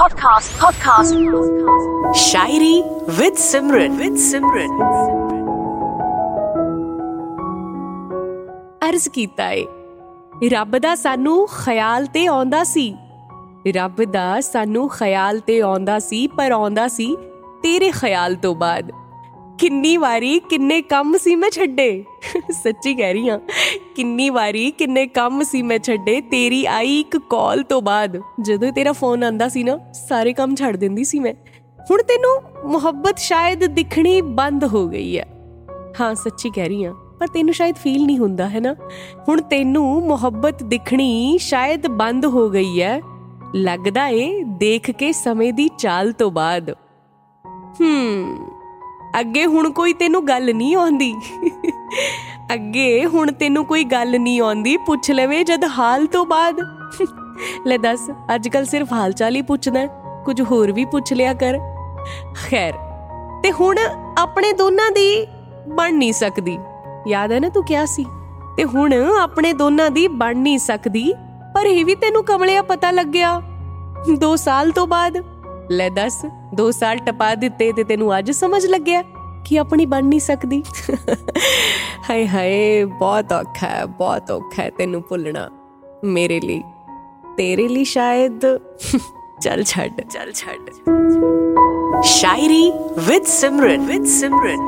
podcast, podcast. Shayari with Simran with Simran ਅਰਜ਼ ਕੀਤਾ ਏ ਰੱਬ ਦਾ ਸਾਨੂੰ ਖਿਆਲ ਤੇ ਆਉਂਦਾ ਸੀ ਰੱਬ ਦਾ ਸਾਨੂੰ ਖਿਆਲ ਤੇ ਆਉਂਦਾ ਸੀ ਪਰ ਆਉਂਦਾ ਸੀ ਤੇਰੇ ਖਿਆਲ ਤੋਂ ਬਾਅਦ ਕਿੰਨੀ ਵਾਰੀ ਕਿੰਨੇ ਕੰਮ ਸੀ ਮੈਂ ਛੱਡੇ? ਸੱਚੀ ਕਹਿ ਰਹੀ ਹਾਂ, ਕਿੰਨੀ ਵਾਰੀ ਕਿੰਨੇ ਕੰਮ ਸੀ ਮੈਂ ਛੱਡੇ, ਤੇਰੀ ਆਈ ਇੱਕ ਕਾਲ ਤੋਂ ਬਾਅਦ। ਜਦੋਂ ਤੇਰਾ ਫੋਨ ਆਂਦਾ ਸੀ ਨਾ, ਸਾਰੇ ਕੰਮ ਛੱਡ ਦਿੰਦੀ ਸੀ ਮੈਂ। ਹੁਣ ਤੈਨੂੰ ਮੁਹੱਬਤ ਸ਼ਾਇਦ ਦਿਖਣੀ ਬੰਦ ਹੋ ਗਈ ਹੈ। ਹਾਂ, ਸੱਚੀ ਕਹਿ ਰਹੀ ਹਾਂ, ਪਰ ਤੈਨੂੰ ਸ਼ਾਇਦ ਫੀਲ ਨਹੀਂ ਹੁੰਦਾ, ਹੈ ਨਾ? ਹੁਣ ਤੈਨੂੰ ਮੁਹੱਬਤ ਦਿਖਣੀ ਸ਼ਾਇਦ ਬੰਦ ਹੋ ਗਈ ਹੈ। ਲੱਗਦਾ ਏ ਦੇਖ ਕੇ ਸਮੇਂ ਦੀ ਚਾਲ ਤੋਂ ਬਾਅਦ। ਹੂੰ। ਅੱਗੇ ਹੁਣ ਕੋਈ ਤੈਨੂੰ ਗੱਲ ਨਹੀਂ ਆਉਂਦੀ। ਅੱਗੇ ਹੁਣ ਤੈਨੂੰ ਕੋਈ ਗੱਲ ਨਹੀਂ ਆਉਂਦੀ। ਪੁੱਛ ਲਵੇ ਜਦ ਹਾਲ ਤੋਂ ਬਾਅਦ। ਲੈ ਦੱਸ ਅੱਜ ਕੱਲ ਸਿਰਫ ਹਾਲ ਚਾਲ ਹੀ ਪੁੱਛਦਾ। ਕੁਝ ਹੋਰ ਵੀ ਪੁੱਛ ਲਿਆ ਕਰ। ਖੈਰ, ਤੇ ਹੁਣ ਆਪਣੇ ਦੋਨਾਂ ਦੀ ਬਣ ਨਹੀਂ ਸਕਦੀ। ਯਾਦ ਹੈ ਨਾ ਤੂੰ ਕਿਹਾ ਸੀ? ਤੇ ਹੁਣ ਆਪਣੇ ਦੋਨਾਂ ਦੀ ਬਣ ਨਹੀਂ ਸਕਦੀ। ਪਰ ਇਹ ਵੀ ਤੈਨੂੰ ਕਮਲਿਆ ਪਤਾ ਲੱਗਿਆ। 2 ਸਾਲ ਤੋਂ ਬਾਅਦ। ਲੈ ਦੱਸ 2 ਸਾਲ ਟਪਾ ਦਿੱਤੇ ਤੇ ਤੈਨੂੰ ਅੱਜ ਸਮਝ ਲੱਗਿਆ ਕਿ ਆਪਣੀ ਬਣ ਨਹੀਂ ਸਕਦੀ? ਹਾਏ ਹਾਏ, ਬਹੁਤ ਔਖਾ ਹੈ, ਬਹੁਤ ਔਖਾ ਹੈ ਤੈਨੂੰ ਭੁੱਲਣਾ। ਮੇਰੇ ਲਈ, ਤੇਰੇ ਲਈ ਸ਼ਾਇਦ, ਚੱਲ ਛੱਡ। ਚੱਲ ਛੱਡ। ਸ਼ਾਇਰੀ ਵਿਦ ਸਿਮਰਨ। With Simran.